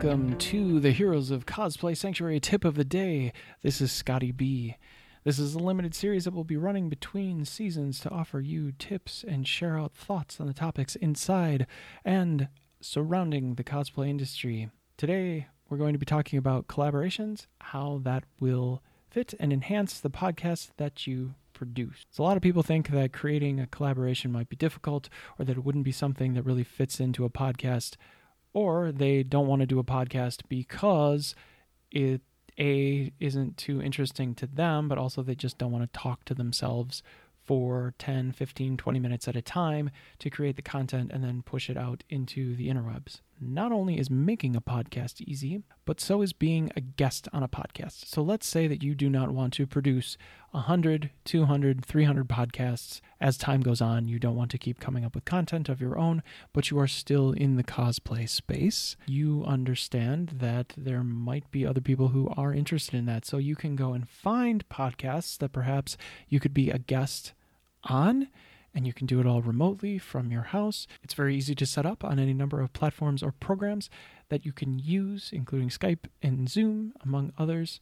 Welcome to the Heroes of Cosplay Sanctuary tip of the day. This is Scotty B. This is a limited series that will be running between seasons to offer you tips and share out thoughts on the topics inside and surrounding the cosplay industry. Today, we're going to be talking about collaborations, how that will fit and enhance the podcast that you produce. So, a lot of people think that creating a collaboration might be difficult or that it wouldn't be something that really fits into a podcast, or they don't want to do a podcast because it a isn't too interesting to them, but also they just don't want to talk to themselves for 10, 15, 20 minutes at a time to create the content and then push it out into the interwebs. Not only is making a podcast easy, but so is being a guest on a podcast. So let's say that you do not want to produce 100, 200, 300 podcasts as time goes on. You don't want to keep coming up with content of your own, but you are still in the cosplay space. You understand that there might be other people who are interested in that. So you can go and find podcasts that perhaps you could be a guest on and you can do it all remotely from your house. It's very easy to set up on any number of platforms or programs that you can use, including Skype and Zoom, among others,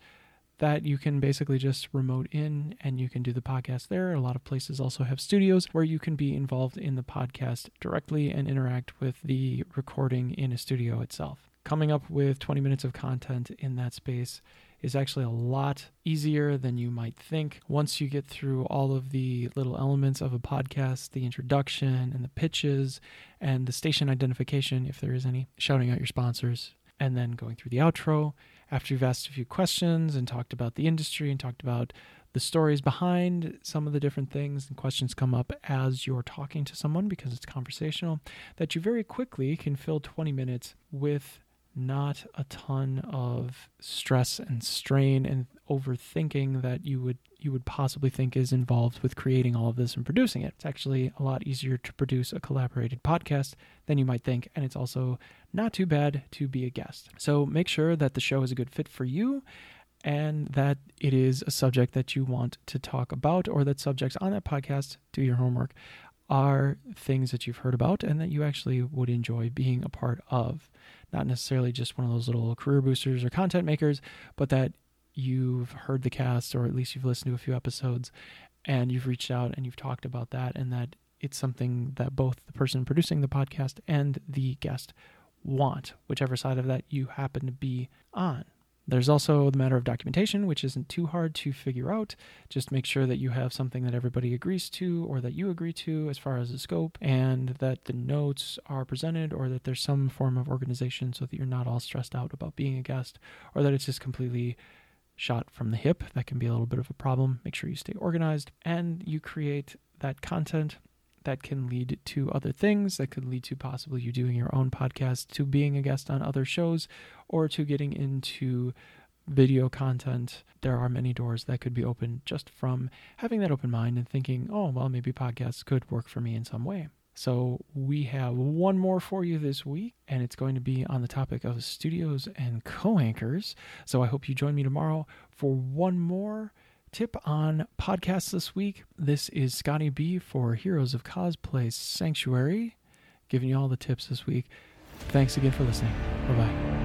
that you can basically just remote in and you can do the podcast there. A lot of places also have studios where you can be involved in the podcast directly and interact with the recording in a studio itself. Coming up with 20 minutes of content in that space is actually a lot easier than you might think. Once you get through all of the little elements of a podcast, the introduction and the pitches and the station identification, if there is any, shouting out your sponsors, and then going through the outro. After you've asked a few questions and talked about the industry and talked about the stories behind some of the different things and questions come up as you're talking to someone because it's conversational, that you very quickly can fill 20 minutes with not a ton of stress and strain and overthinking that you would you would possibly think is involved with creating all of this and producing it. It's actually a lot easier to produce a collaborated podcast than you might think and it's also not too bad to be a guest. So make sure that the show is a good fit for you and that it is a subject that you want to talk about or that subjects on that podcast do your homework are things that you've heard about and that you actually would enjoy being a part of not necessarily just one of those little career boosters or content makers, but that you've heard the cast or at least you've listened to a few episodes and you've reached out and you've talked about that and that it's something that both the person producing the podcast and the guest want, whichever side of that you happen to be on. There's also the matter of documentation, which isn't too hard to figure out. Just make sure that you have something that everybody agrees to or that you agree to as far as the scope, and that the notes are presented or that there's some form of organization so that you're not all stressed out about being a guest or that it's just completely shot from the hip. That can be a little bit of a problem. Make sure you stay organized and you create that content that can lead to other things that could lead to possibly you doing your own podcast to being a guest on other shows or to getting into video content. There are many doors that could be opened just from having that open mind and thinking oh well maybe podcasts could work for me in some way. So we have one more for you this week and it's going to be on the topic of studios and co-anchors. So i hope you join me tomorrow for one more tip on podcasts this week. This is Scotty B for Heroes of Cosplay Sanctuary, giving you all the tips this week. Thanks again for listening. Bye bye.